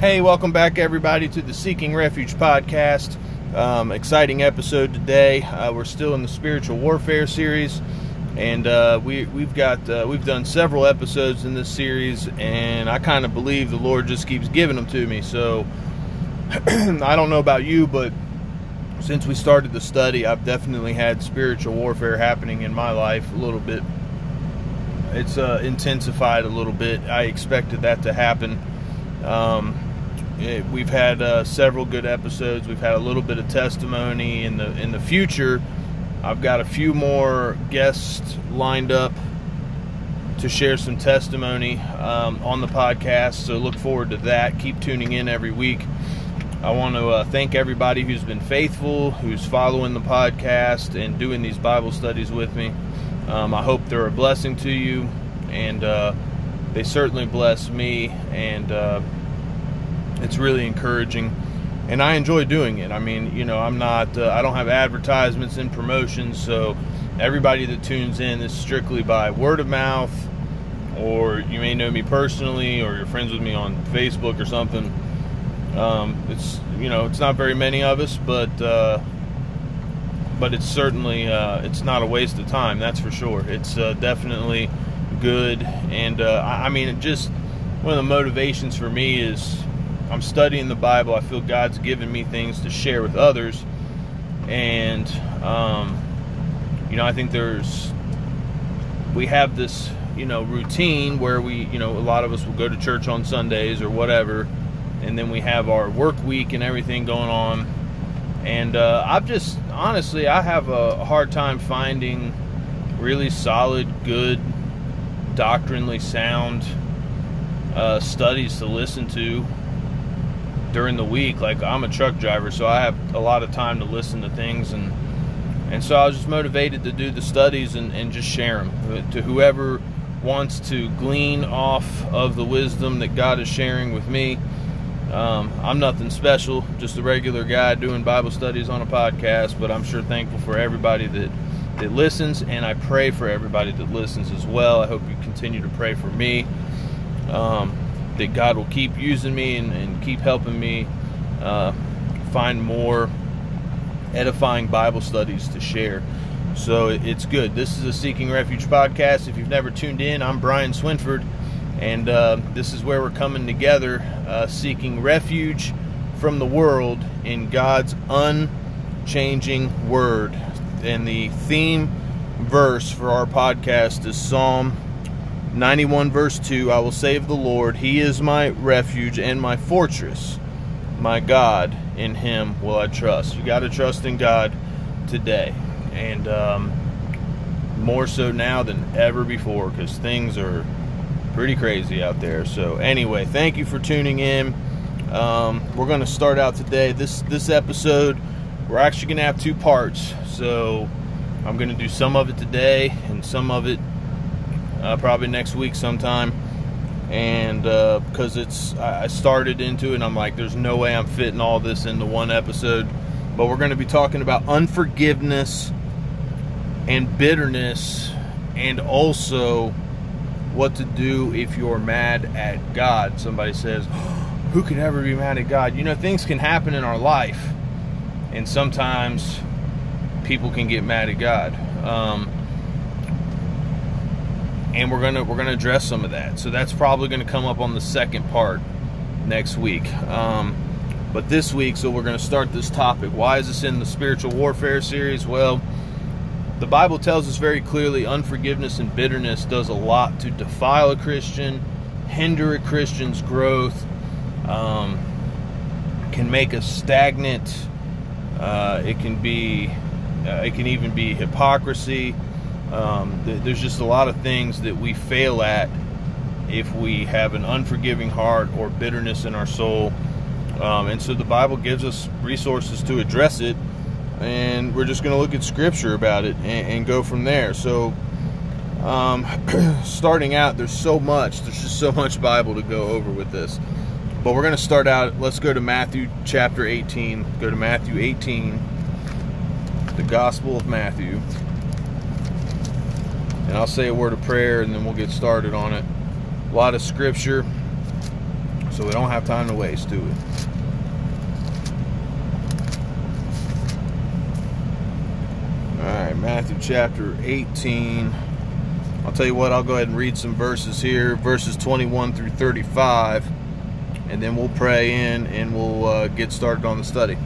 Hey, welcome back, everybody, to the Seeking Refuge podcast. Um, exciting episode today. Uh, we're still in the spiritual warfare series, and uh, we we've got uh, we've done several episodes in this series, and I kind of believe the Lord just keeps giving them to me. So I don't know about you, but since we started the study, I've definitely had spiritual warfare happening in my life a little bit. It's uh, intensified a little bit. I expected that to happen. Um, it, we've had uh, several good episodes. We've had a little bit of testimony in the in the future. I've got a few more guests lined up to share some testimony um, on the podcast. So look forward to that. Keep tuning in every week. I want to uh, thank everybody who's been faithful, who's following the podcast and doing these Bible studies with me. Um, I hope they're a blessing to you, and uh, they certainly bless me. And uh, it's really encouraging and I enjoy doing it. I mean, you know, I'm not, uh, I don't have advertisements and promotions, so everybody that tunes in is strictly by word of mouth, or you may know me personally, or you're friends with me on Facebook or something. Um, it's, you know, it's not very many of us, but, uh, but it's certainly, uh, it's not a waste of time, that's for sure. It's uh, definitely good, and uh, I, I mean, it just, one of the motivations for me is I'm studying the Bible. I feel God's given me things to share with others, and um, you know, I think there's we have this you know routine where we you know a lot of us will go to church on Sundays or whatever, and then we have our work week and everything going on, and uh, I've just honestly I have a hard time finding really solid, good, doctrinally sound uh, studies to listen to during the week. Like I'm a truck driver, so I have a lot of time to listen to things, and and so I was just motivated to do the studies and, and just share them to whoever wants to glean off of the wisdom that God is sharing with me. Um, I'm nothing special, just a regular guy doing Bible studies on a podcast, but I'm sure thankful for everybody that that listens, and I pray for everybody that listens as well. I hope you continue to pray for me. Um, that God will keep using me and, and keep helping me uh, find more edifying Bible studies to share. So it's good. This is a Seeking Refuge podcast. If you've never tuned in, I'm Brian Swinford, and uh, this is where we're coming together, uh, seeking refuge from the world in God's unchanging Word. And the theme verse for our podcast is Psalm 91 verse 2 I will save the Lord. He is my refuge and my fortress. My God, in him will I trust. You got to trust in God today. And um, more so now than ever before because things are pretty crazy out there. So, anyway, thank you for tuning in. Um, we're going to start out today. This this episode, we're actually going to have two parts. So, I'm going to do some of it today and some of it uh, probably next week sometime. And because uh, it's, I started into it, and I'm like, there's no way I'm fitting all this into one episode. But we're going to be talking about unforgiveness and bitterness, and also what to do if you're mad at God. Somebody says, Who can ever be mad at God? You know, things can happen in our life, and sometimes people can get mad at God. Um, and we're gonna we're gonna address some of that. So that's probably gonna come up on the second part next week. Um, but this week, so we're gonna start this topic. Why is this in the spiritual warfare series? Well, the Bible tells us very clearly unforgiveness and bitterness does a lot to defile a Christian, hinder a Christian's growth, um, can make us stagnant. Uh, it can be, uh, it can even be hypocrisy. Um, th- there's just a lot of things that we fail at if we have an unforgiving heart or bitterness in our soul. Um, and so the Bible gives us resources to address it, and we're just going to look at Scripture about it and, and go from there. So, um, starting out, there's so much, there's just so much Bible to go over with this. But we're going to start out, let's go to Matthew chapter 18. Go to Matthew 18, the Gospel of Matthew and I'll say a word of prayer and then we'll get started on it. A lot of scripture. so we don't have time to waste, do we? All right, Matthew chapter 18. I'll tell you what, I'll go ahead and read some verses here, verses 21 through 35, and then we'll pray in and we'll uh, get started on the study.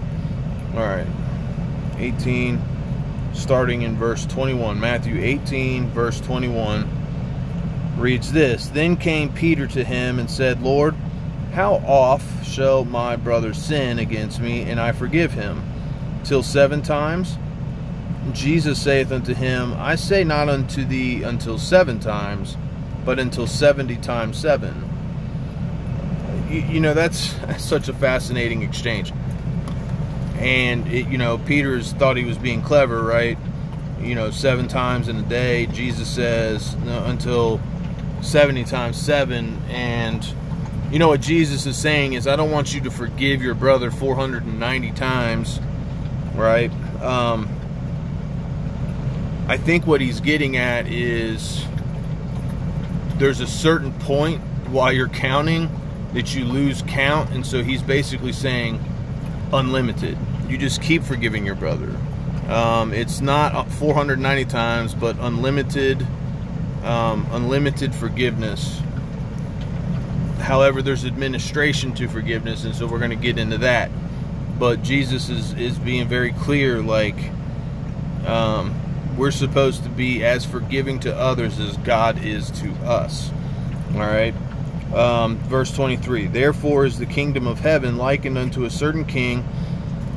All right, 18, starting in verse 21. Matthew 18, verse 21 reads this Then came Peter to him and said, Lord, how oft shall my brother sin against me, and I forgive him? Till seven times? Jesus saith unto him, I say not unto thee until seven times, but until seventy times seven. You, you know, that's, that's, such a fascinating exchange. And, it, you know, Peter's thought he was being clever, right? You know, seven times in a day. Jesus says, no, until 70 times seven. And, you know, what Jesus is saying is, I don't want you to forgive your brother 490 times, right? Um, I think what he's getting at is there's a certain point while you're counting that you lose count, and so he's basically saying unlimited. You just keep forgiving your brother. Um, it's not 490 times, but unlimited, um, unlimited forgiveness. However, there's administration to forgiveness, and so we're going to get into that. But Jesus is is being very clear, like. Um, we're supposed to be as forgiving to others as God is to us. All right. Um, verse 23 Therefore is the kingdom of heaven likened unto a certain king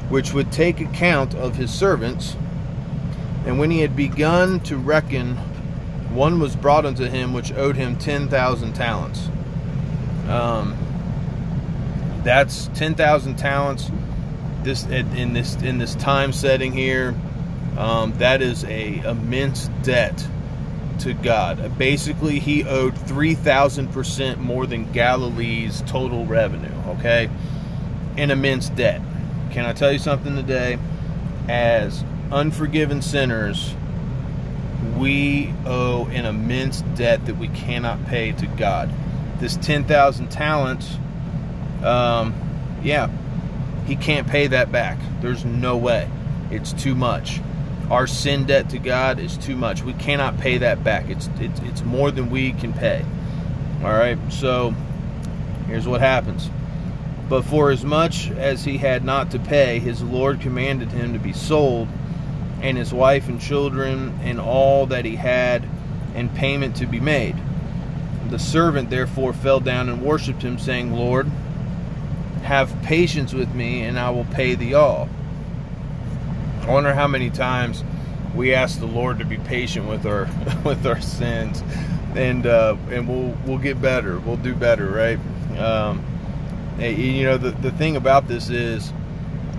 which would take account of his servants. And when he had begun to reckon, one was brought unto him which owed him 10,000 talents. Um, that's 10,000 talents this in this in this time setting here um, that is a immense debt to God. Basically, he owed 3,000% more than Galilee's total revenue, okay? An immense debt. Can I tell you something today? As unforgiven sinners, we owe an immense debt that we cannot pay to God. This 10,000 talents, um, yeah, he can't pay that back. There's no way. It's too much our sin debt to God is too much. We cannot pay that back. It's it's, it's more than we can pay. All right. So here's what happens. But for as much as he had not to pay, his Lord commanded him to be sold, and his wife and children, and all that he had, and payment to be made. The servant therefore fell down and worshipped him, saying, Lord, have patience with me, and I will pay thee all. I wonder how many times we ask the Lord to be patient with our with our sins, and uh, and we'll we'll get better. We'll do better, right? Um, you know the the thing about this is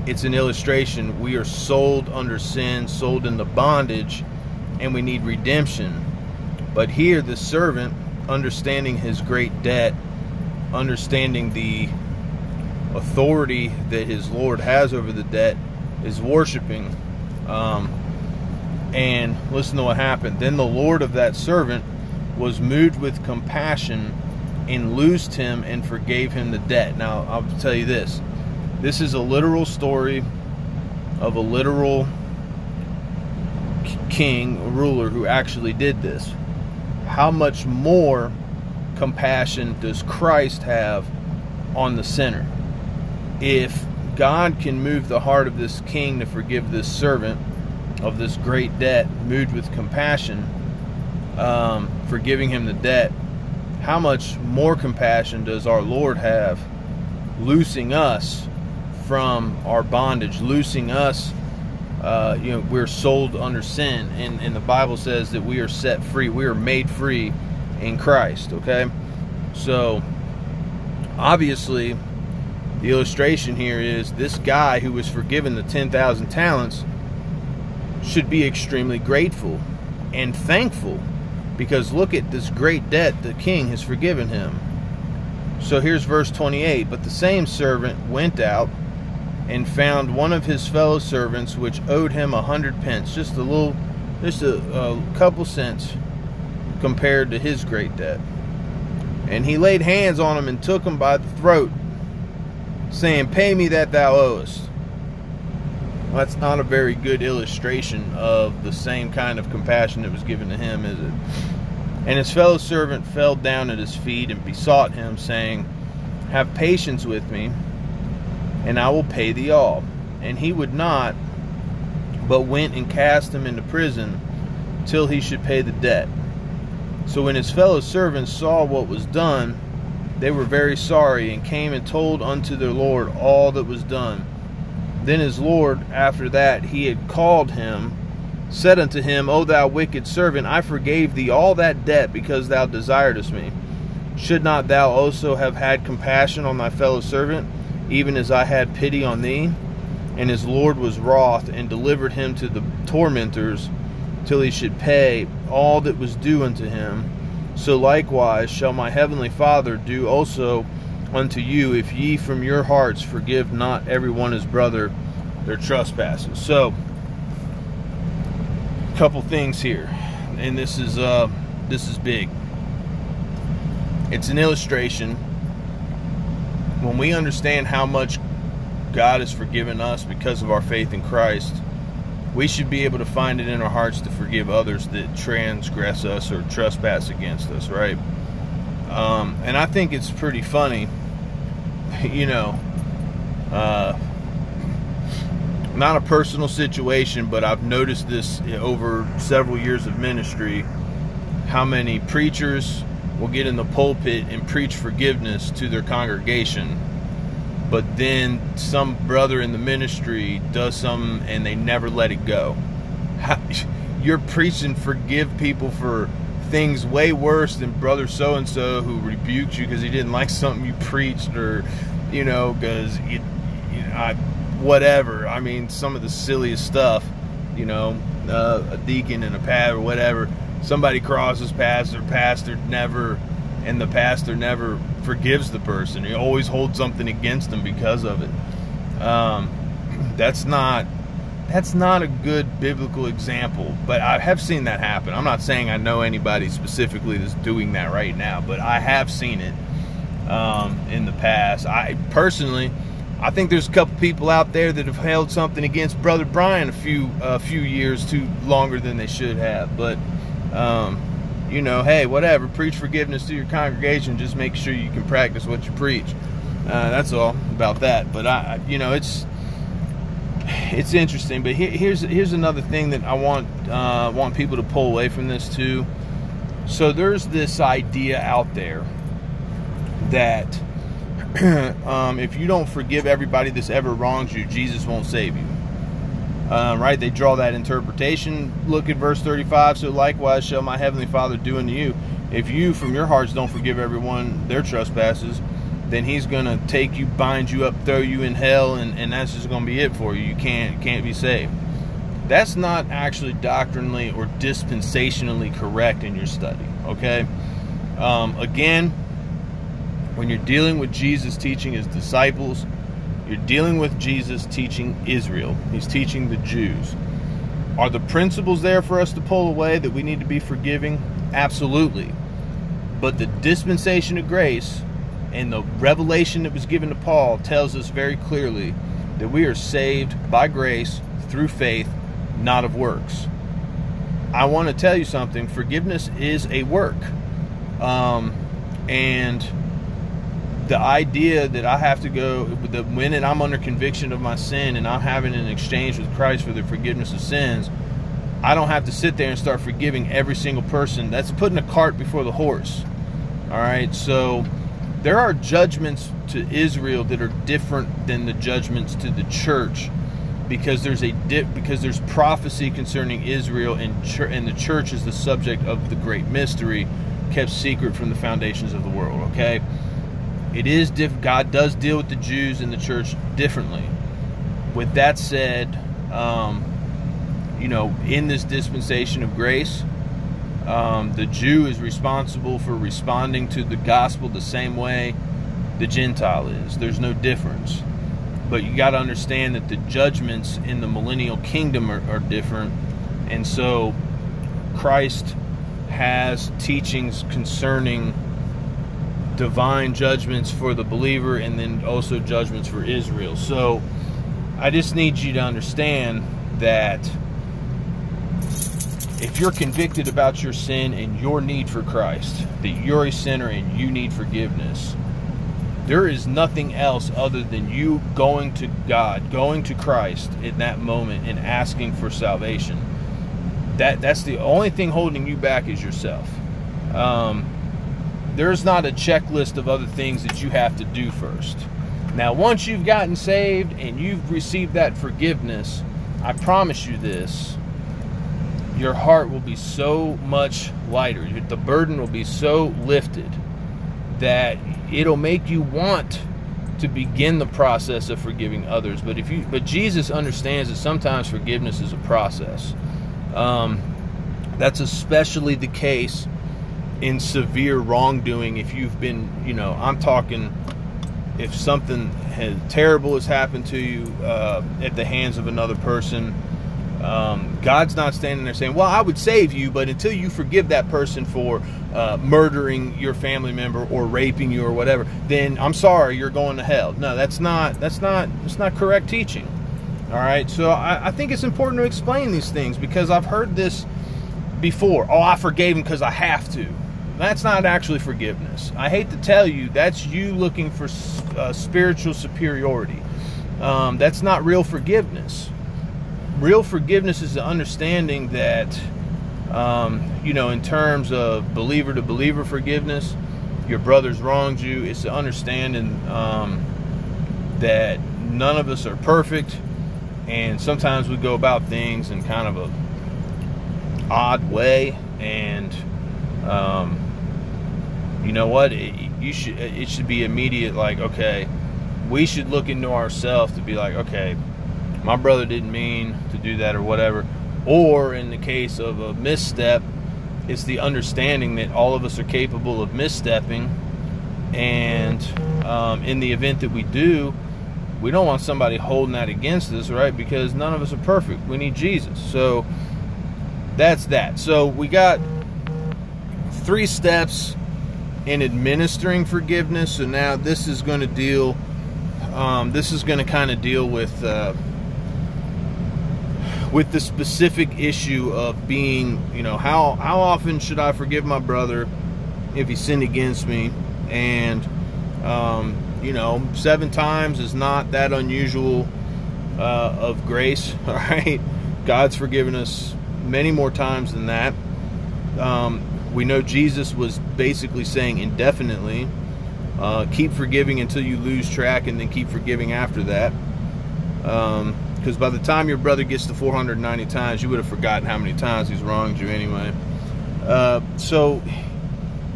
it's an illustration. We are sold under sin, sold into bondage, and we need redemption. But here, the servant, understanding his great debt, understanding the authority that his Lord has over the debt, is worshiping. Um, and listen to what happened. Then the Lord of that servant was moved with compassion and loosed him and forgave him the debt. Now, I'll tell you this this is a literal story of a literal king, a ruler who actually did this. How much more compassion does Christ have on the sinner? If God can move the heart of this king to forgive this servant of this great debt, moved with compassion, um, forgiving him the debt. How much more compassion does our Lord have, loosing us from our bondage, loosing us? Uh, you know, we're sold under sin, and, and the Bible says that we are set free. We are made free in Christ. Okay, so obviously the illustration here is this guy who was forgiven the 10,000 talents should be extremely grateful and thankful because look at this great debt the king has forgiven him. So here's verse 28 But the same servant went out and found one of his fellow servants which owed him a hundred pence, just a little, just a, a couple cents compared to his great debt. And he laid hands on him and took him by the throat, saying, Pay me that thou owest. That's not a very good illustration of the same kind of compassion that was given to him, is it? And his fellow servant fell down at his feet and besought him, saying, Have patience with me, and I will pay thee all. And he would not, but went and cast him into prison till he should pay the debt. So when his fellow servants saw what was done, they were very sorry, and came and told unto their Lord all that was done. Then his Lord, after that he had called him, said unto him, O thou wicked servant, I forgave thee all that debt because thou desiredest me. Should not thou also have had compassion on thy fellow servant, even as I had pity on thee? And his Lord was wroth, and delivered him to the tormentors till he should pay all that was due unto him. So likewise shall my heavenly Father do also unto you if ye from your hearts forgive not every one his brother their trespasses. So, a couple things here, and this is uh, this is big. It's an illustration. When we understand how much God has forgiven us because of our faith in Christ, we should be able to find it in our hearts to forgive others that transgress us or trespass against us, right? Um, and I think it's pretty funny, you know, uh, not a personal situation, but I've noticed this over several years of ministry how many preachers will get in the pulpit and preach forgiveness to their congregation but then some brother in the ministry does something and they never let it go. How, you're preaching forgive people for things way worse than brother so and so who rebuked you because he didn't like something you preached or you know because you, you know, I, whatever. I mean, some of the silliest stuff. You know, uh, a deacon and a pad or whatever. Somebody crosses paths, their pastor never, and the pastor never forgives the person. He always holds something against them because of it. Um, that's not that's not a good biblical example, but I have seen that happen. I'm not saying I know anybody specifically that's doing that right now, but I have seen it um, in the past. I personally, I think there's a couple people out there that have held something against Brother Brian a few a few years too longer than they should have, but. Um, you know, hey, whatever, preach forgiveness to your congregation. Just make sure you can practice what you preach. Uh, that's all about that. But I, you know, it's it's interesting. But here's here's another thing that I want uh, want people to pull away from this too. So there's this idea out there that um, if you don't forgive everybody that's ever wronged you, Jesus won't save you. Uh, right? They draw that interpretation. Look at verse 35. So likewise shall my heavenly Father do unto you. If you from your hearts don't forgive everyone their trespasses, then he's to take you, bind you up, throw you in hell, and, and that's just to be it for you. You can't can't be saved. That's not actually doctrinally or dispensationally correct in your study. Okay. Um, again, when you're dealing with Jesus teaching his disciples, you're dealing with Jesus teaching Israel, he's teaching the Jews. Are the principles there for us to pull away that we need to be forgiving? Absolutely. But the dispensation of grace and the revelation that was given to Paul tells us very clearly that we are saved by grace through faith, not of works. I want to tell you something forgiveness is a work. Um, and the idea that I have to go the minute I'm under conviction of my sin and I'm having an exchange with Christ for the forgiveness of sins, I don't have to sit there and start forgiving every single person. That's putting a cart before the horse. All right, so there are judgments to Israel that are different than the judgments to the church because there's a dip because there's prophecy concerning Israel and and the church is the subject of the great mystery kept secret from the foundations of the world. Okay it is diff- God does deal with the Jews and the church differently. With that said, um, you know, in this dispensation of grace, um, the Jew is responsible for responding to the gospel the same way the Gentile is. There's no difference. But you got to understand that the judgments in the millennial kingdom are, are different. And so Christ has teachings concerning divine judgments for the believer and then also judgments for Israel. So I just need you to understand that if you're convicted about your sin and your need for Christ, that you're a sinner and you need forgiveness, there is nothing else other than you going to God, going to Christ in that moment and asking for salvation. That that's the only thing holding you back is yourself. Um, there's not a checklist of other things that you have to do first. Now, once you've gotten saved and you've received that forgiveness, I promise you this your heart will be so much lighter. The burden will be so lifted that it'll make you want to begin the process of forgiving others. But if you, but Jesus understands that sometimes forgiveness is a process. Um, that's especially the case in severe wrongdoing. If you've been, you know, I'm talking, if something has, terrible has happened to you uh, at the hands of another person um, God's not standing there saying, Well, I would save you, but until you forgive that person for uh, murdering your family member or raping you or whatever, then I'm sorry, you're going to hell. No, that's not that's not that's not correct teaching. All right. So I, I think it's important to explain these things because I've heard this before. Oh, I forgave him because I have to. That's not actually forgiveness. I hate to tell you, that's you looking for uh, spiritual superiority. Um, that's not real forgiveness real forgiveness is the understanding that, um, you know, in terms of believer to believer forgiveness, your brother's wronged you. It's the understanding um, that none of us are perfect, and sometimes we go about things in kind of a odd way, and um, you know what? It, you should. It should be immediate. Like, okay, we should look into ourselves to be like, okay my brother didn't mean to do that or whatever. Or in the case of a misstep, it's the understanding that all of us are capable of misstepping. And um, in the event that we do, we don't want somebody holding that against us, right? Because none of us are perfect. We need Jesus. So that's that. So we got three steps in administering forgiveness. So now this is going to deal. Um, this is going to kind of deal with uh, with the specific issue of being, you know, how how often should I forgive my brother if he sinned against me? And um, you know, seven times is not that unusual uh, of grace. All right, God's forgiven us many more times than that. Um, we know Jesus was basically saying indefinitely, uh, keep forgiving until you lose track, and then keep forgiving after that. Um, because by the time your brother gets to 490 times, you would have forgotten how many times he's wronged you anyway. Uh, so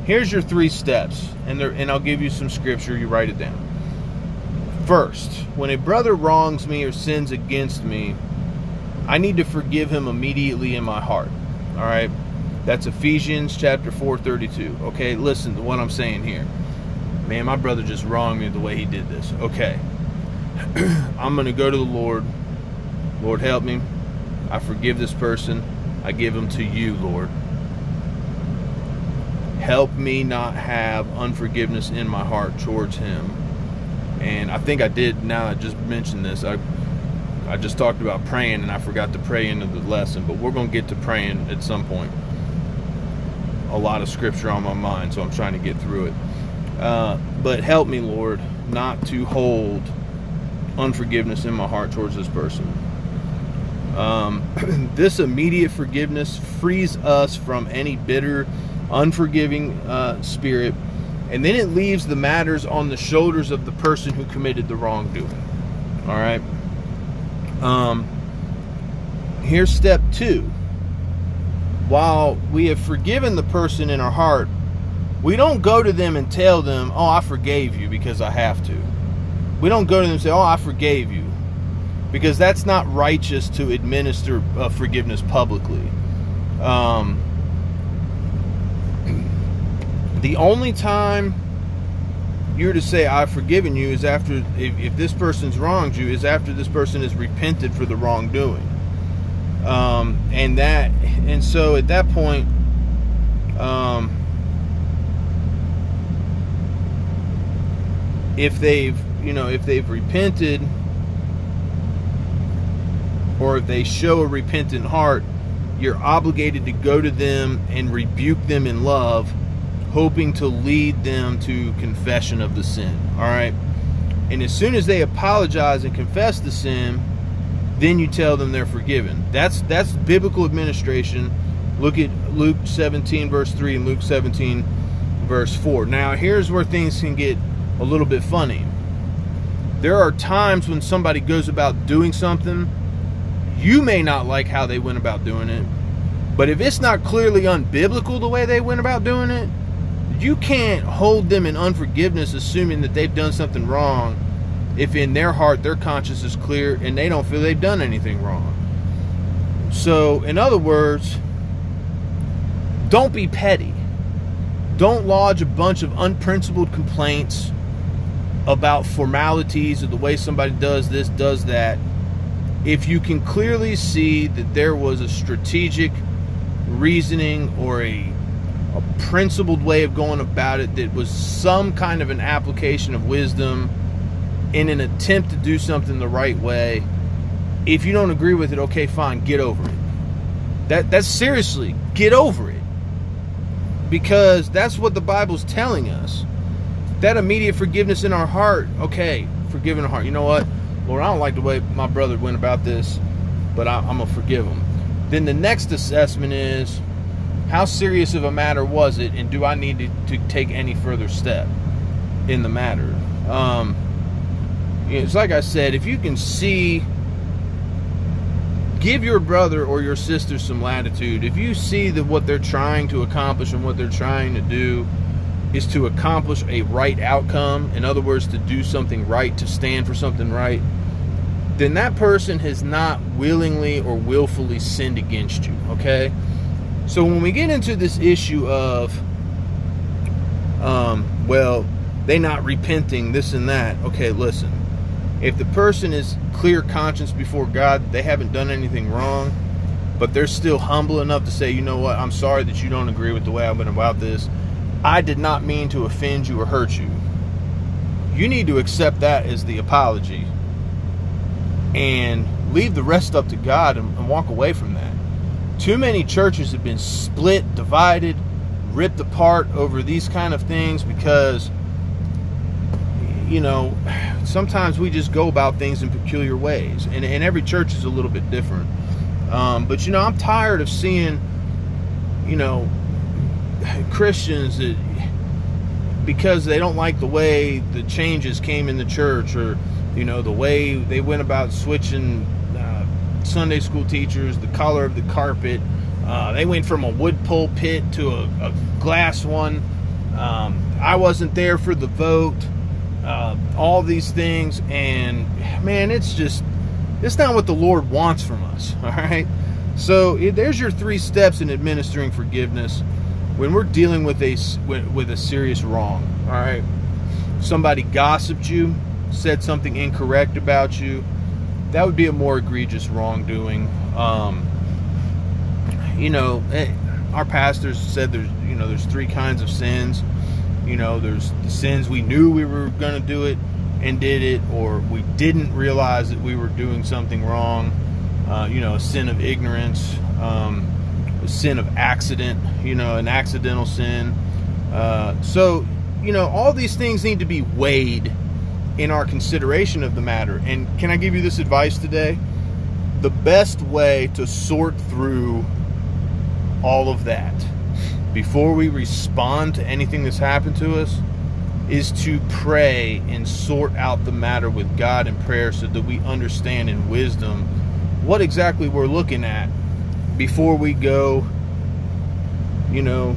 here's your three steps, and there, and I'll give you some scripture. You write it down. First, when a brother wrongs me or sins against me, I need to forgive him immediately in my heart. All right, that's Ephesians chapter 4:32. Okay, listen to what I'm saying here. Man, my brother just wronged me the way he did this. Okay, I'm to go to the Lord Lord, help me. I forgive this person. I give him to you, Lord. Help me not have unforgiveness in my heart towards him. And I think I did, now I just mentioned this, I, I just talked about praying and I forgot to pray into the lesson, but we're going to get to praying at some point. A lot of scripture on my mind, so I'm trying to get through it. Uh, but help me, Lord, not to hold unforgiveness in my heart towards this person. Um, this immediate forgiveness frees us from any bitter, unforgiving uh, spirit, and then it leaves the matters on the shoulders of the person who committed the wrongdoing. All right. Um, here's step two. While we have forgiven the person in our heart, we don't go to them and tell them, "Oh, I forgave you," because I have to. We don't go to them and say, "Oh, I forgave you." Because that's not righteous to administer uh, forgiveness publicly. Um, the only time you're to say I've forgiven you is after if, if, this person's wronged you is after this person has repented for the wrongdoing. Um, and that and so at that point um, if they've, you know, if they've repented or if they show a repentant heart, you're obligated to go to them and rebuke them in love, hoping to lead them to confession of the sin. All right? And as soon as they apologize and confess the sin, then you tell them they're forgiven. That's that's biblical administration. Look at Luke 17 verse 3 and Luke 17 verse 4. Now, here's where things can get a little bit funny. There are times when somebody goes about doing something you may not like how they went about doing it, but if it's not clearly unbiblical the way they went about doing it, you can't hold them in unforgiveness assuming that they've done something wrong if in their heart their conscience is clear and they don't feel they've done anything wrong. So, in other words, don't be petty. Don't lodge a bunch of unprincipled complaints about formalities or the way somebody does this, does that if you can clearly see that there was a strategic reasoning or a, a principled way of going about it that was some kind of an application of wisdom in an attempt to do something the right way, if you don't agree with it, okay, fine, get over it. That that's seriously, get over it. Because that's what the Bible's telling us. That immediate forgiveness in our heart, okay, forgiving our heart. You know what? Lord, I don't like the way my brother went about this, but I, I'm going to forgive him. Then the next assessment is how serious of a matter was it, and do I need to, to take any further step in the matter? Um, it's like I said, if you can see, give your brother or your sister some latitude. If you see that what they're trying to accomplish and what they're trying to do is to accomplish a right outcome, in other words, to do something right, to stand for something right, then that person has not willingly or willfully sinned against you, okay? So when we get into this issue of, um, well, they not repenting, this and that, okay, listen. If the person is clear conscience before God, they haven't done anything wrong, but they're still humble enough to say, you know what, I'm sorry that you don't agree with the way I went about this. I did not mean to offend you or hurt you. You need to accept that as the apology and leave the rest up to God and, and walk away from that. Too many churches have been split, divided, ripped apart over these kind of things because you know sometimes we just go about things in peculiar ways and, and every church is a little bit different um, but you know i'm tired of seeing you know christians that because they don't like the way the changes came in the church or you know the way they went about switching uh, Sunday school teachers, the color of the carpet. Uh, they went from a wood pulpit to a, a glass one. Um, I wasn't there for the vote. Uh, all these things, and man, it's just it's not what the Lord wants from us. All right. So there's your three steps in administering forgiveness when we're dealing with a with, a serious wrong. All right. Somebody gossiped you said something incorrect about you, that would be a more egregious wrongdoing. Um, you know, eh, our pastors said there's you know there's three kinds of sins. You know, there's the sins we knew we were going to do it and did it, or we didn't realize that we were doing something wrong. Uh, you know, a sin of ignorance, um, sin of accident. You know, an accidental sin. Uh, so, you know, all these things need to be weighed in our consideration of the matter. And can I give you this advice today? The best way to sort through all of that before we respond to anything that's happened to us is to pray and sort out the matter with God in prayer so that we understand in wisdom what exactly we're looking at before we go, you know,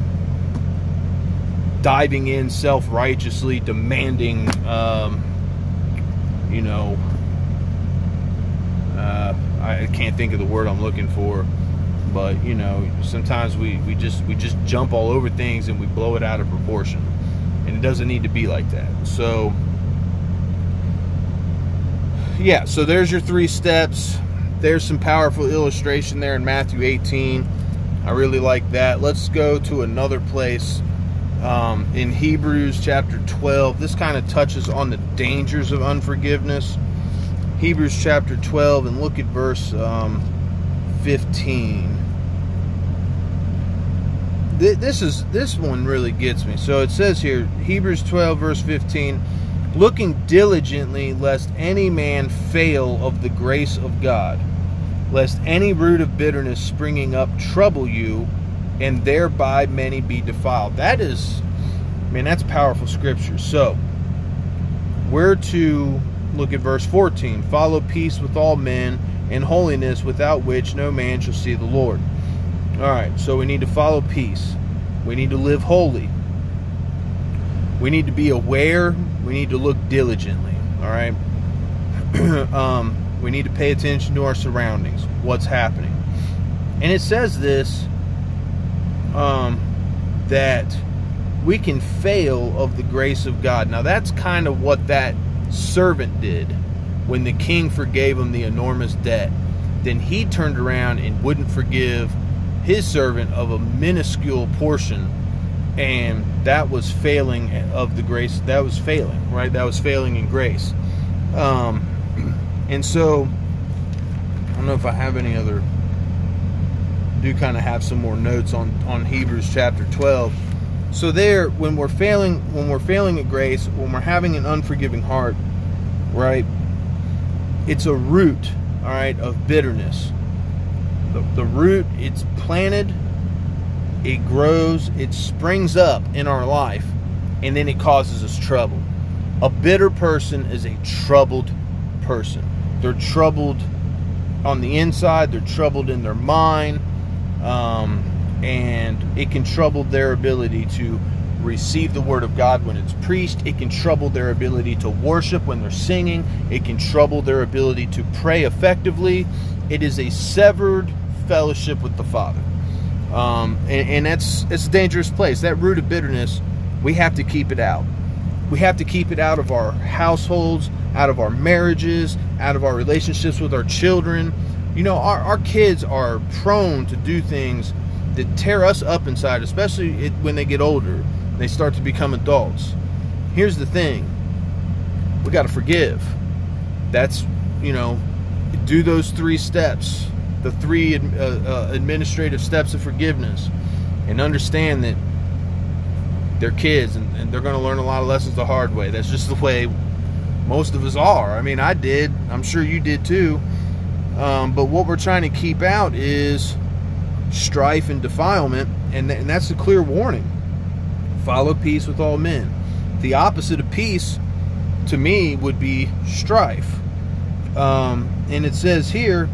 diving in self righteously, demanding. Um, you know, uh, I can't think of the word I'm looking for, but you know, sometimes we, we just we just jump all over things and we blow it out of proportion, and it doesn't need to be like that. So, yeah, so there's your three steps. There's some powerful illustration there in Matthew 18. I really like that. Let's go to another place um, in Hebrews chapter 12. This kind of touches on the dangers of unforgiveness. Hebrews chapter 12, and look at verse um, 15. This is this one really gets me. So it says here, Hebrews 12, verse 15, looking diligently lest any man fail of the grace of God, lest any root of bitterness springing up trouble you, and thereby many be defiled. That is, man, that's powerful scripture. So, we're to look at verse 14 follow peace with all men and holiness, without which no man shall see the Lord. All right, so we need to follow peace, we need to live holy, we need to be aware, we need to look diligently. All right, um, we need to pay attention to our surroundings, what's happening. And it says this um, that we can fail of the grace of God. Now, that's kind of what that servant did when the king forgave him the enormous debt. Then he turned around and wouldn't forgive his servant of a minuscule portion. And that was failing of the grace. That was failing, right? That was failing in grace. Um, and so, I don't know if I have any other do kind of have some more notes on on Hebrews chapter 12. So there, when we're failing, when we're failing at grace, when we're having an unforgiving heart, right? It's a root, all right, of bitterness. The, the root, it's planted, it grows, it springs up in our life, and then it causes us trouble. A bitter person is a troubled person. They're troubled on the inside, they're troubled in their mind, um, and it can trouble their ability to receive the word of God when it's preached. It can trouble their ability to worship when they're singing. It can trouble their ability to pray effectively. It is a severed fellowship with the Father. Um, and, and that's it's a dangerous place. That root of bitterness, we have to keep it out. We have to keep it out of our households, out of our marriages, out of our relationships with our children. You know, our, our kids are prone to do things that tear us up inside, especially when they get older. They start to become adults. Here's the thing we got to forgive. That's, you know, do those three steps, the three uh, uh, administrative steps of forgiveness, and understand that they're kids and, and they're going to learn a lot of lessons the hard way. That's just the way most of us are. I mean, I did. I'm sure you did too. Um, but what we're trying to keep out is strife and defilement, and, th- and that's a clear warning. Follow peace with all men. The opposite of peace, to me, would be strife. Um, and it says here,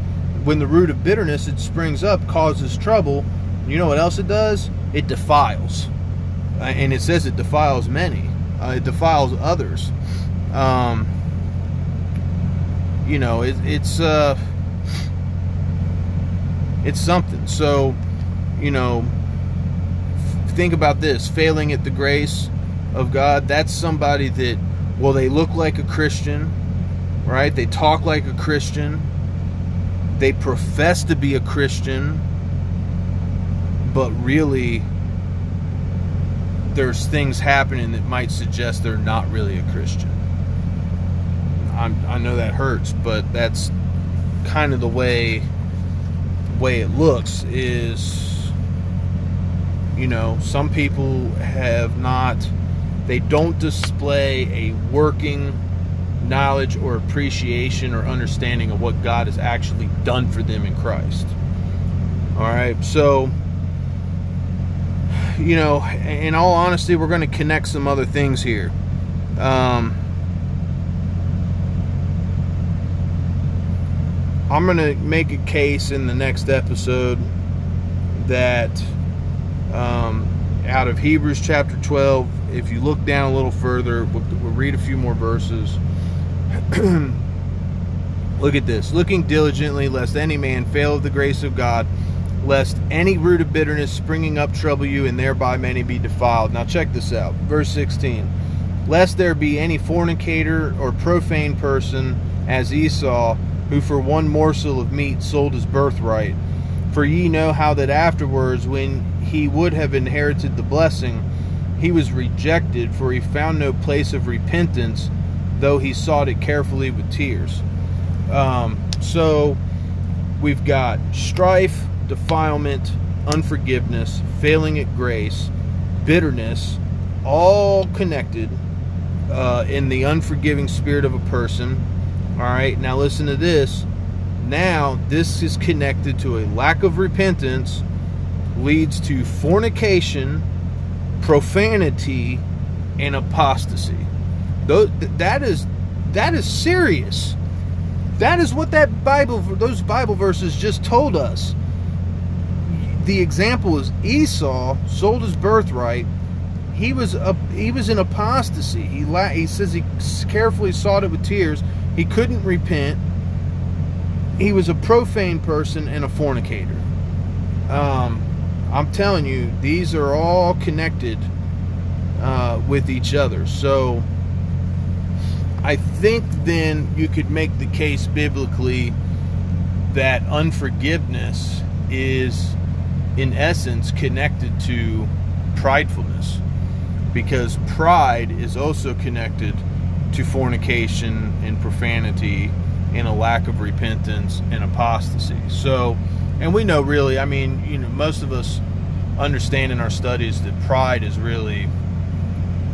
when the root of bitterness it springs up, causes trouble. You know what else it does? It defiles, uh, and it says it defiles many. Uh, it defiles others. Um, you know, it, it's uh, it's something. So, you know, think about this failing at the grace of God, that's somebody that, well, they look like a Christian, right? They talk like a Christian, they profess to be a Christian, but really, there's things happening that might suggest they're not really a Christian. I'm, i know that hurts, but that's kind of the way way it looks is you know some people have not they don't display a working knowledge or appreciation or understanding of what God has actually done for them in Christ. All right, so you know, in all honesty, we're going to connect some other things here. Um, I'm going to make a case in the next episode that um, out of Hebrews chapter 12, if you look down a little further, we'll, we'll read a few more verses. look at this. Looking diligently, lest any man fail of the grace of God, lest any root of bitterness springing up trouble you, and thereby many be defiled. Now, check this out. Verse 16. Lest there be any fornicator or profane person as Esau who for one morsel of meat sold his birthright. For ye know how that afterwards, when he would have inherited the blessing, he was rejected, for he found no place of repentance, though he sought it carefully with tears. Um, so we've got strife, defilement, unforgiveness, failing at grace, bitterness, all connected uh, in the unforgiving spirit of a person. All right, now listen to this. Now, this is connected to a lack of repentance, leads to fornication, profanity, and apostasy. That is that is serious. That is what that Bible those Bible verses just told us. The example is Esau sold his birthright. He was a, he was in apostasy. He he says he carefully sought it with tears. He couldn't repent. He was a profane person and a fornicator. Um, I'm telling you, these are all connected uh, with each other. So I think then you could make the case biblically that unforgiveness is, in essence, connected to pridefulness. Because pride is also connected to fornication and profanity and a lack of repentance and apostasy. So, and we know really, I mean, you know, most of us understand in our studies that pride is really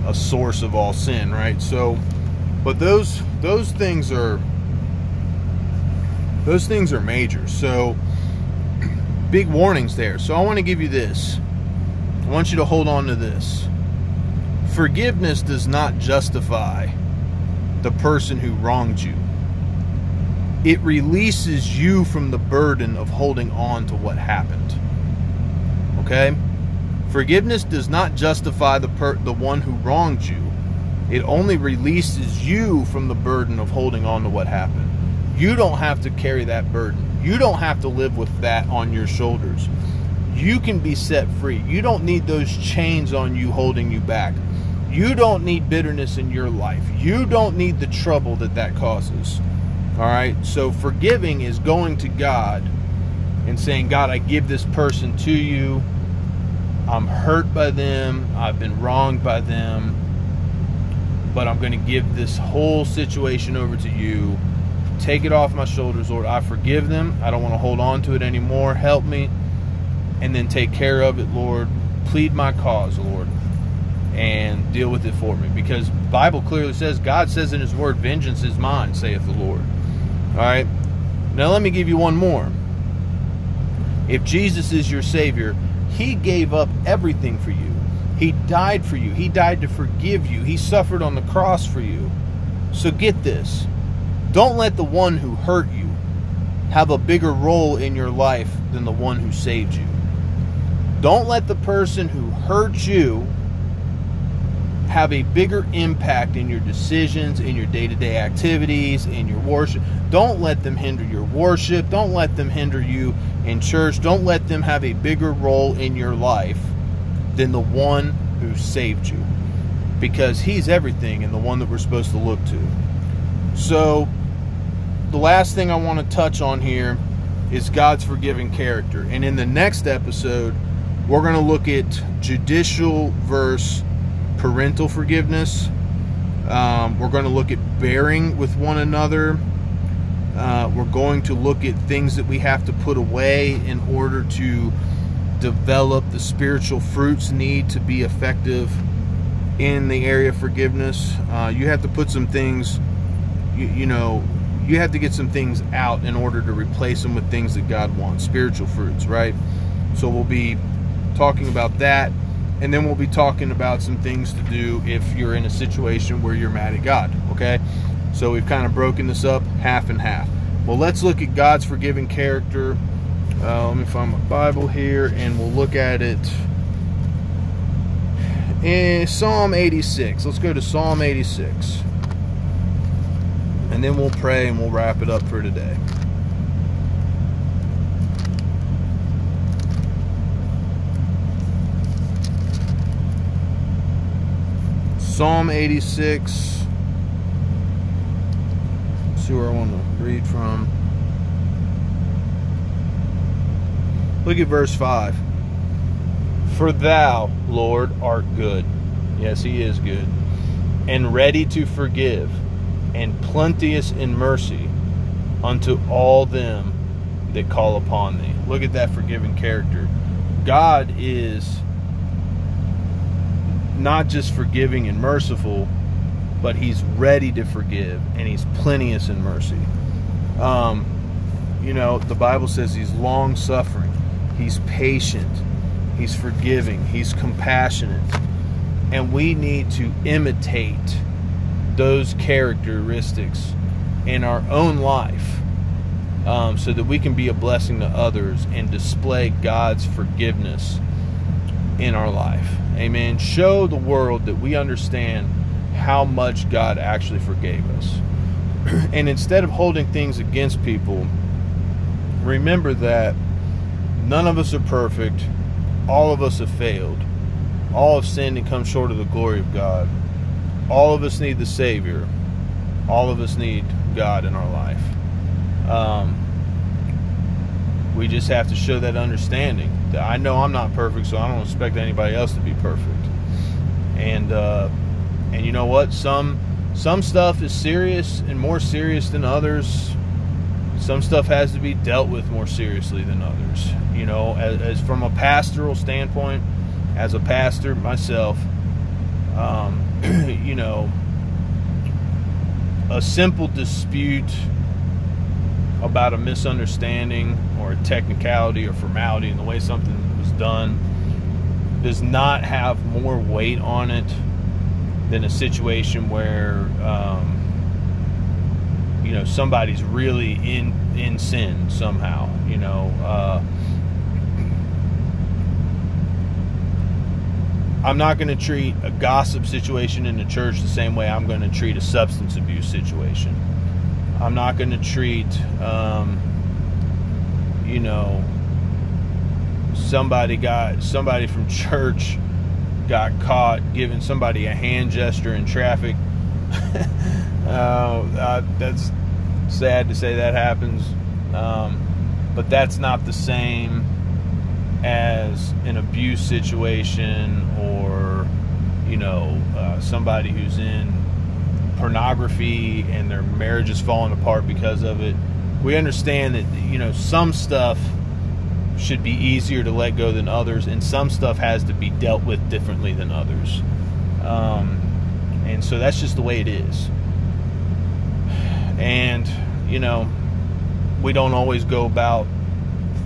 a source of all sin, right? So, but those those things are those things are major. So, big warnings there. So, I want to give you this. I want you to hold on to this. Forgiveness does not justify the person who wronged you. It releases you from the burden of holding on to what happened. Okay? Forgiveness does not justify the per- the one who wronged you. It only releases you from the burden of holding on to what happened. You don't have to carry that burden. You don't have to live with that on your shoulders. You can be set free. You don't need those chains on you holding you back. You don't need bitterness in your life. You don't need the trouble that that causes. All right? So forgiving is going to God and saying, God, I give this person to you. I'm hurt by them. I've been wronged by them but I'm going to give this whole situation over to you. Take it off my shoulders, Lord. I forgive them. I don't want to hold on to it anymore. Help me. And then take care of it, Lord. Plead my cause, Lord. And deal with it for me. Because Bible clearly says, God says in his word, vengeance is mine, saith the Lord. All right. Now let me give you one more. If Jesus is your Savior, he gave up everything for you. He died for you. He died to forgive you. He suffered on the cross for you. So get this. Don't let the one who hurt you have a bigger role in your life than the one who saved you. Don't let the person who hurt you have a bigger impact in your decisions, in your day to day activities, in your worship. Don't let them hinder your worship. Don't let them hinder you in church. Don't let them have a bigger role in your life than the one who saved you because he's everything and the one that we're supposed to look to. So, the last thing I want to touch on here is God's forgiving character. And in the next episode, we're going to look at judicial versus parental forgiveness. Um, we're going to look at bearing with one another. Uh, we're going to look at things that we have to put away in order to develop the spiritual fruits need to be effective in the area of forgiveness. Uh, you have to put some things, you, you, know, you have to get some things out in order to replace them with things that God wants, spiritual fruits, right? So we'll be talking about that, and then we'll be talking about some things to do if you're in a situation where you're mad at God, okay? So we've kind of broken this up half and half. Well, let's look at God's forgiving character uh, let me find my Bible here and we'll look at it in Psalm 86. Let's go to Psalm 86. And then we'll pray and we'll wrap it up for today. Psalm 86. Let's see where I want to read from. Look at verse 5. For thou, Lord, art good, Yes, He is good. And ready to forgive, and plenteous in mercy unto all them that call upon thee. Look at that forgiving character. God is not just forgiving and merciful, but He's ready to forgive, and He's plenteous in mercy. Um, you know, the Bible says He's long suffering, He's patient, He's forgiving, He's compassionate. And we need to imitate those characteristics in our own life um, so that we can be a blessing to others and display God's forgiveness in our life. Amen. Show the world that we understand how much God actually forgave us. and instead of holding things against people, remember that none of us are perfect. All of us have failed. All have sinned and come short of the glory of God. All of us need the Savior. All of us need God in our life. Um, we just have to show that understanding I know I'm not perfect, so I don't expect anybody else to be perfect. And uh, and you know what? Some some stuff is serious and more serious than others. Some stuff has to be dealt with more seriously than others. You know, as, as from a pastoral standpoint, as a pastor myself, um, you know, a simple dispute about a misunderstanding or a technicality or formality in the way something was done does not have more weight on it than a situation where um, you know somebody's really in in sin somehow you know uh, I'm not going to treat a gossip situation in the church the same way I'm going to treat a substance abuse situation. I'm not going to treat, um, you know, somebody got somebody from church got caught giving somebody a hand gesture in traffic. uh, uh, that's sad to say that happens, um, but that's not the same as an abuse situation or you know uh, somebody who's in pornography and their marriage is falling apart because of it. We understand that you know some stuff should be easier to let go than others and some stuff has to be dealt with differently than others. Um, and so that's just the way it is. And you know we don't always go about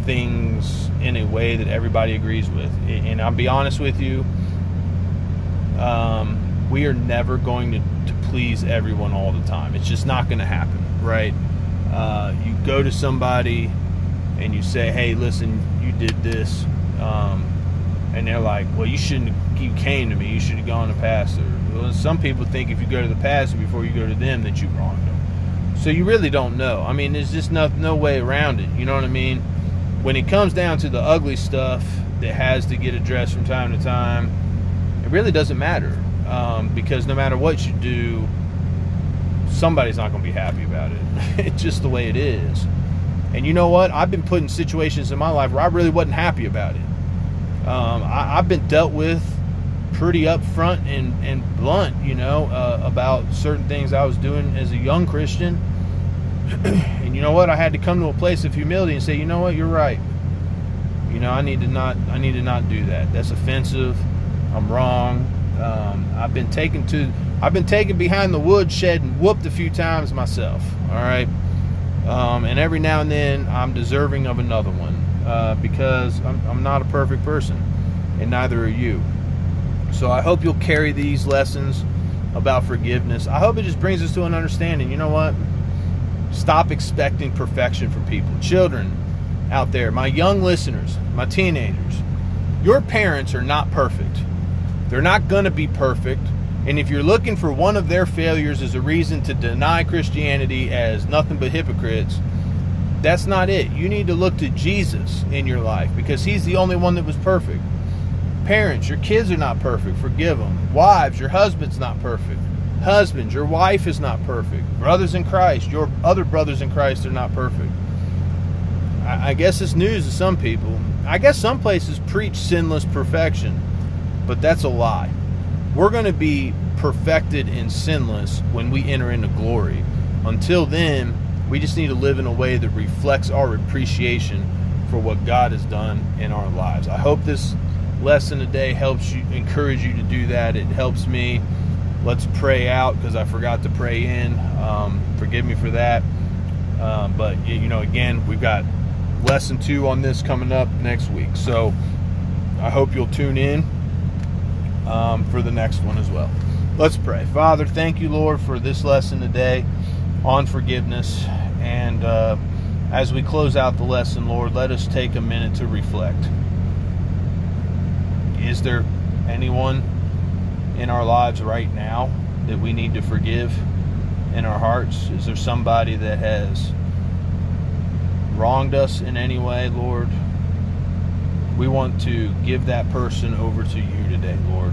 things in a way that everybody agrees with. And I'll be honest with you, um, we are never going to, to, please everyone all the time. It's just not going to happen, right? Uh, you go to somebody and you say, "Hey, listen, you did this," um, and they're like, "Well, you shouldn't. You came to me. You should have gone to pastor." Well, some people think if you go to the pastor before you go to them, that you wronged them. So you really don't know. I mean, there's just no no way around it. You know what I mean? when it comes down to the ugly stuff that has to get addressed from time to time, it really doesn't matter um, because no matter what you do, somebody's not going to be happy about it. it's just the way it is. And you know what? I've been put in situations in my life where I really wasn't happy about it. Um, I, have been dealt with pretty upfront and, and blunt, you know, uh, about certain things I was doing as a young Christian and you know what? I had to come to a place of humility and say, you know what? You're right. You know, I need to not. I need to not do that. That's offensive. I'm wrong. Um, I've been taken to. I've been taken behind the woodshed and whooped a few times myself. All right. Um, and every now and then I'm deserving of another one uh, because I'm, I'm not a perfect person, and neither are you. So I hope you'll carry these lessons about forgiveness. I hope it just brings us to an understanding. You know what? Stop expecting perfection from people. Children out there, my young listeners, my teenagers, your parents are not perfect. They're not going to be perfect. And if you're looking for one of their failures as a reason to deny Christianity as nothing but hypocrites, that's not it. You need to look to Jesus in your life because he's the only one that was perfect. Parents, your kids are not perfect. Forgive them. Wives, your husband's not perfect. Husbands, your wife is not perfect. Brothers in Christ, your other brothers in Christ are not perfect. I, guess it's news to some people. I guess some places preach sinless perfection, but that's a lie. we're going to be perfected and sinless when we enter into glory. Until then, we just need to live in a way that reflects our appreciation for what God has done in our lives. I hope this lesson today helps you, encourage you to do that. It helps me. Let's pray out because I forgot to pray in. Um, forgive me for that. Um, but, you know, again, we've got lesson two on this coming up next week. So I hope you'll tune in um, for the next one as well. Let's pray. Father, thank you, Lord, for this lesson today on forgiveness. And uh, as we close out the lesson, Lord, let us take a minute to reflect. Is there anyone in our lives right now that we need to forgive in our hearts? Is there somebody that has wronged us in any way, Lord? We want to give that person over to you today, Lord.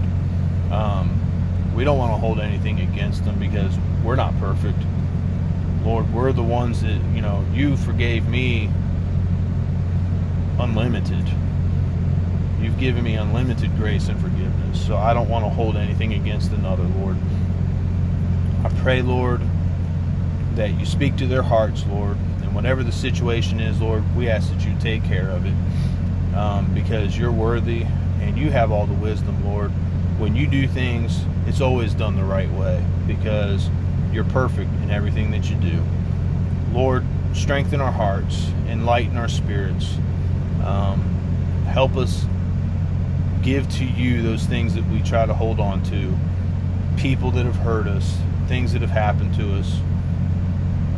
Um, we don't want to hold anything against them because we're not perfect. Lord, we're the ones that, you know, you forgave me unlimited. You've given me unlimited grace and forgiveness. So I don't want to hold anything against another, Lord. I pray, Lord, that you speak to their hearts, Lord. And whatever the situation is, Lord, we ask that you take care of it um, because you're worthy and you have all the wisdom, Lord. When you do things, it's always done the right way because you're perfect in everything that you do. Lord, strengthen our hearts, enlighten our spirits, um, help us give to you those things that we try to hold on to, people that have hurt us, things that have happened to us.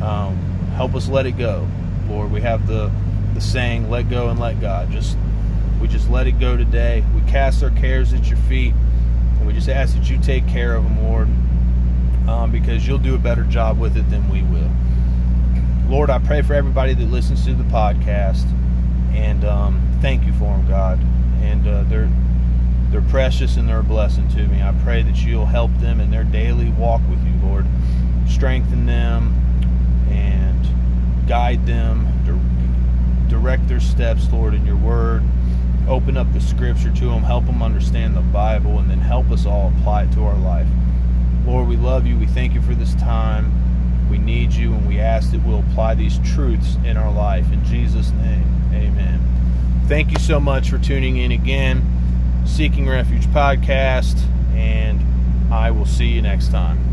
Um, help us let it go, Lord. We have the the saying, "Let go and let God." Just we just let it go today. We cast our cares at your feet, and we just ask that you take care of them, Lord um, because you'll do a better job with it than we will. Lord, I pray for everybody that listens to the podcast, and um, thank you for them, God. And uh, they're they're precious and they're a blessing to me. I pray that you'll help them in their daily walk with you, Lord. Strengthen them and guide them, direct their steps, Lord, in your word. Open up the scripture to them, help them understand the Bible, and then help us all apply it to our life. Lord, we love you. We thank you for this time. We need you, and we ask that we'll apply these truths in our life. In Jesus' name, amen. Thank you so much for tuning in again. Seeking Refuge podcast, and I will see you next time.